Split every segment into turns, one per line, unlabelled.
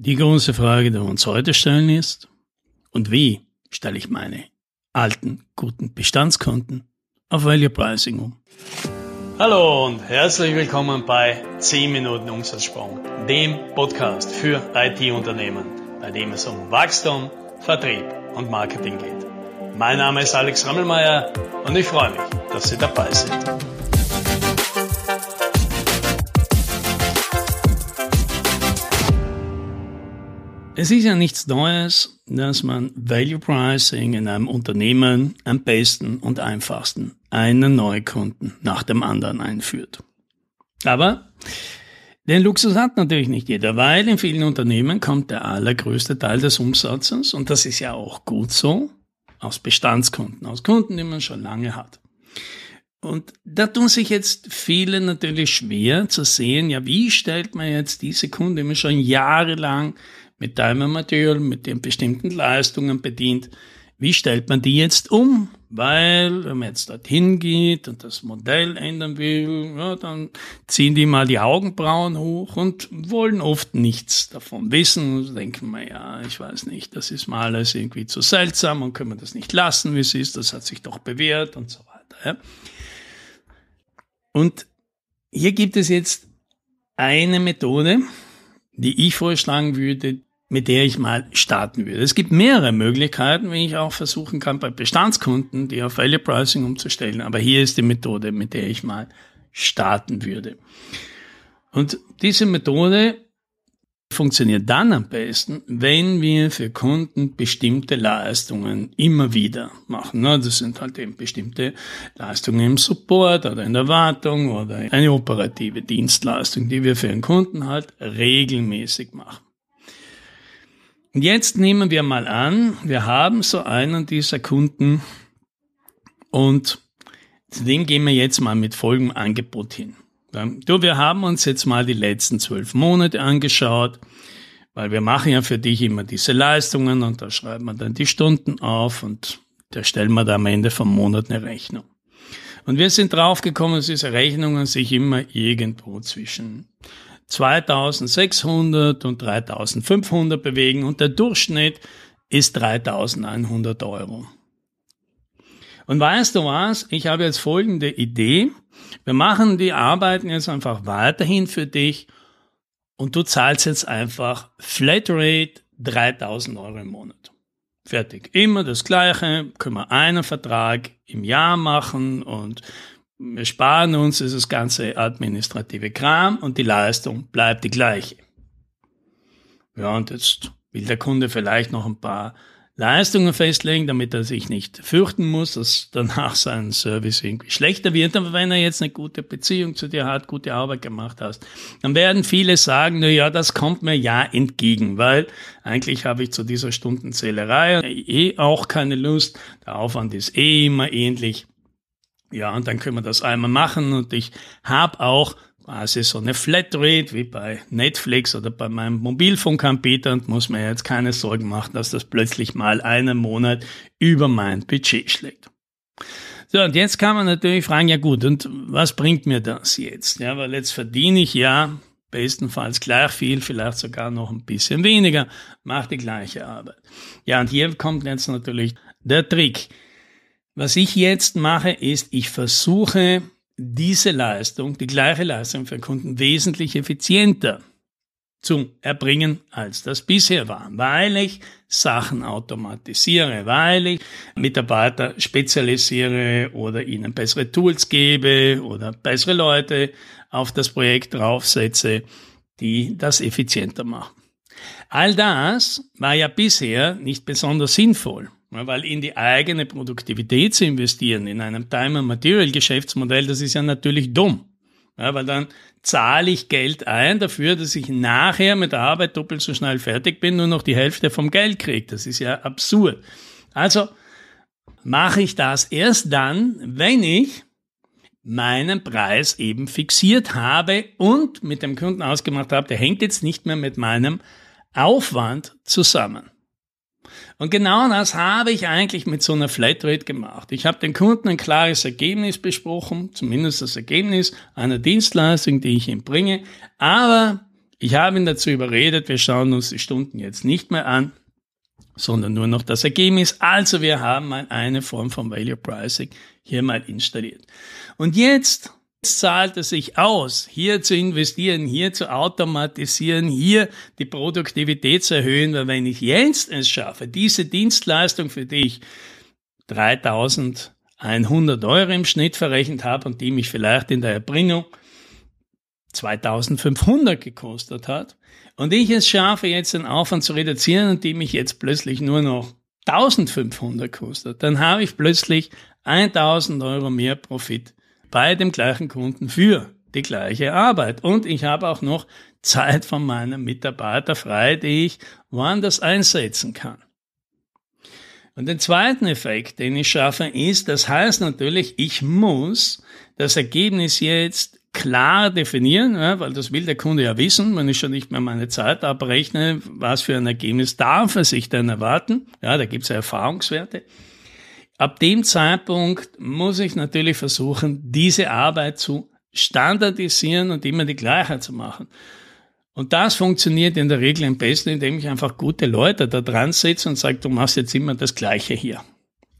Die große Frage, die wir uns heute stellen, ist, und wie stelle ich meine alten, guten Bestandskonten auf Value Pricing um?
Hallo und herzlich willkommen bei 10 Minuten Umsatzsprung, dem Podcast für IT-Unternehmen, bei dem es um Wachstum, Vertrieb und Marketing geht. Mein Name ist Alex Rammelmeier und ich freue mich, dass Sie dabei sind.
Es ist ja nichts Neues, dass man Value Pricing in einem Unternehmen am besten und einfachsten einen Neukunden nach dem anderen einführt. Aber den Luxus hat natürlich nicht jeder, weil in vielen Unternehmen kommt der allergrößte Teil des Umsatzes, und das ist ja auch gut so, aus Bestandskunden, aus Kunden, die man schon lange hat. Und da tun sich jetzt viele natürlich schwer zu sehen, ja, wie stellt man jetzt diese Kunden, die man schon jahrelang mit Time Material, mit den bestimmten Leistungen bedient. Wie stellt man die jetzt um? Weil, wenn man jetzt dorthin geht und das Modell ändern will, ja, dann ziehen die mal die Augenbrauen hoch und wollen oft nichts davon wissen und denken mal, ja, ich weiß nicht, das ist mal alles irgendwie zu seltsam und können wir das nicht lassen, wie es ist, das hat sich doch bewährt und so weiter. Ja. Und hier gibt es jetzt eine Methode, die ich vorschlagen würde, mit der ich mal starten würde. Es gibt mehrere Möglichkeiten, wie ich auch versuchen kann, bei Bestandskunden die auf Value Pricing umzustellen. Aber hier ist die Methode, mit der ich mal starten würde. Und diese Methode funktioniert dann am besten, wenn wir für Kunden bestimmte Leistungen immer wieder machen. Das sind halt eben bestimmte Leistungen im Support oder in der Wartung oder eine operative Dienstleistung, die wir für den Kunden halt regelmäßig machen. Und jetzt nehmen wir mal an, wir haben so einen dieser Kunden und zu dem gehen wir jetzt mal mit folgendem Angebot hin. Du, wir haben uns jetzt mal die letzten zwölf Monate angeschaut, weil wir machen ja für dich immer diese Leistungen und da schreiben wir dann die Stunden auf und da stellen wir da am Ende vom Monat eine Rechnung. Und wir sind draufgekommen, dass diese Rechnungen sich immer irgendwo zwischen 2600 und 3500 bewegen und der Durchschnitt ist 3100 Euro. Und weißt du was? Ich habe jetzt folgende Idee. Wir machen die Arbeiten jetzt einfach weiterhin für dich und du zahlst jetzt einfach Flatrate 3000 Euro im Monat. Fertig. Immer das Gleiche. Können wir einen Vertrag im Jahr machen und wir sparen uns dieses ganze administrative Kram und die Leistung bleibt die gleiche. Ja, und jetzt will der Kunde vielleicht noch ein paar Leistungen festlegen, damit er sich nicht fürchten muss, dass danach sein Service irgendwie schlechter wird. Aber wenn er jetzt eine gute Beziehung zu dir hat, gute Arbeit gemacht hast, dann werden viele sagen, na ja, das kommt mir ja entgegen, weil eigentlich habe ich zu dieser Stundenzählerei eh auch keine Lust. Der Aufwand ist eh immer ähnlich. Ja, und dann können wir das einmal machen und ich habe auch quasi so eine Flatrate wie bei Netflix oder bei meinem Mobilfunkanbieter und muss mir jetzt keine Sorgen machen, dass das plötzlich mal einen Monat über mein Budget schlägt. So, und jetzt kann man natürlich fragen, ja gut, und was bringt mir das jetzt? Ja, weil jetzt verdiene ich ja bestenfalls gleich viel, vielleicht sogar noch ein bisschen weniger, mache die gleiche Arbeit. Ja, und hier kommt jetzt natürlich der Trick. Was ich jetzt mache, ist, ich versuche diese Leistung, die gleiche Leistung für Kunden wesentlich effizienter zu erbringen, als das bisher war, weil ich Sachen automatisiere, weil ich Mitarbeiter spezialisiere oder ihnen bessere Tools gebe oder bessere Leute auf das Projekt draufsetze, die das effizienter machen. All das war ja bisher nicht besonders sinnvoll. Weil in die eigene Produktivität zu investieren, in einem Time and Material Geschäftsmodell, das ist ja natürlich dumm. Ja, weil dann zahle ich Geld ein dafür, dass ich nachher mit der Arbeit doppelt so schnell fertig bin, nur noch die Hälfte vom Geld kriege. Das ist ja absurd. Also mache ich das erst dann, wenn ich meinen Preis eben fixiert habe und mit dem Kunden ausgemacht habe, der hängt jetzt nicht mehr mit meinem Aufwand zusammen. Und genau das habe ich eigentlich mit so einer Flatrate gemacht. Ich habe den Kunden ein klares Ergebnis besprochen, zumindest das Ergebnis einer Dienstleistung, die ich ihm bringe, aber Ich habe ihn dazu überredet, wir schauen uns die Stunden jetzt nicht mehr an, sondern nur noch das Ergebnis. Also wir haben mal eine Form von Value Pricing hier mal installiert. Und jetzt zahlt es sich aus, hier zu investieren, hier zu automatisieren, hier die Produktivität zu erhöhen, weil wenn ich jetzt es schaffe, diese Dienstleistung für dich 3100 Euro im Schnitt verrechnet habe und die mich vielleicht in der Erbringung 2500 gekostet hat und ich es schaffe, jetzt den Aufwand zu reduzieren und die mich jetzt plötzlich nur noch 1500 kostet, dann habe ich plötzlich 1000 Euro mehr Profit bei dem gleichen Kunden für die gleiche Arbeit. Und ich habe auch noch Zeit von meinen Mitarbeitern frei, die ich woanders einsetzen kann. Und den zweiten Effekt, den ich schaffe, ist, das heißt natürlich, ich muss das Ergebnis jetzt klar definieren, weil das will der Kunde ja wissen, wenn ich schon nicht mehr meine Zeit abrechne, was für ein Ergebnis darf er sich denn erwarten. Ja, da gibt es ja Erfahrungswerte. Ab dem Zeitpunkt muss ich natürlich versuchen, diese Arbeit zu standardisieren und immer die gleiche zu machen. Und das funktioniert in der Regel am besten, indem ich einfach gute Leute da dran setze und sage, du machst jetzt immer das Gleiche hier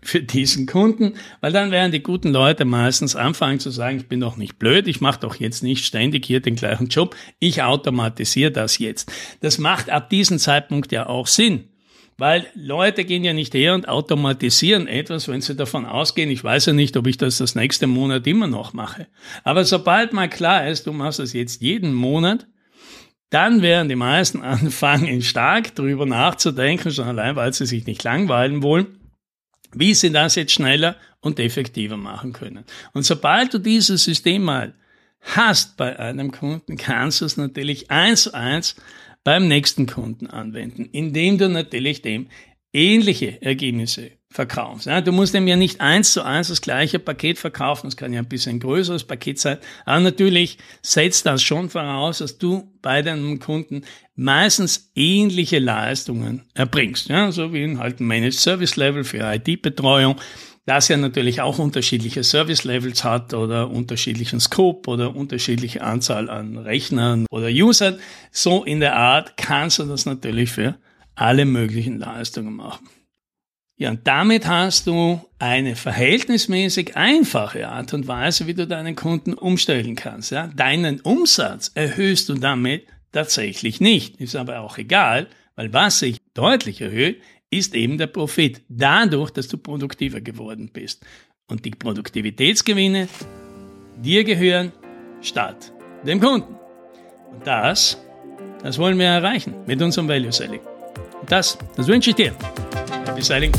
für diesen Kunden, weil dann werden die guten Leute meistens anfangen zu sagen, ich bin doch nicht blöd, ich mache doch jetzt nicht ständig hier den gleichen Job, ich automatisiere das jetzt. Das macht ab diesem Zeitpunkt ja auch Sinn. Weil Leute gehen ja nicht her und automatisieren etwas, wenn sie davon ausgehen, ich weiß ja nicht, ob ich das das nächste Monat immer noch mache. Aber sobald mal klar ist, du machst das jetzt jeden Monat, dann werden die meisten anfangen, stark drüber nachzudenken, schon allein, weil sie sich nicht langweilen wollen, wie sie das jetzt schneller und effektiver machen können. Und sobald du dieses System mal hast bei einem Kunden, kannst du es natürlich eins zu eins beim nächsten Kunden anwenden, indem du natürlich dem ähnliche Ergebnisse verkaufst. Ja, du musst dem ja nicht eins zu eins das gleiche Paket verkaufen, das kann ja ein bisschen größeres Paket sein, aber natürlich setzt das schon voraus, dass du bei deinem Kunden meistens ähnliche Leistungen erbringst, ja, so wie halt ein Managed Service Level für IT-Betreuung, das ja natürlich auch unterschiedliche Service Levels hat oder unterschiedlichen Scope oder unterschiedliche Anzahl an Rechnern oder Usern. So in der Art kannst du das natürlich für alle möglichen Leistungen machen. Ja, und damit hast du eine verhältnismäßig einfache Art und Weise, wie du deinen Kunden umstellen kannst. Ja? Deinen Umsatz erhöhst du damit tatsächlich nicht. Ist aber auch egal, weil was sich deutlich erhöht, ist eben der Profit. Dadurch, dass du produktiver geworden bist. Und die Produktivitätsgewinne dir gehören statt dem Kunden. Und das, das wollen wir erreichen mit unserem Value Selling. Und das, das wünsche ich dir. Happy Selling.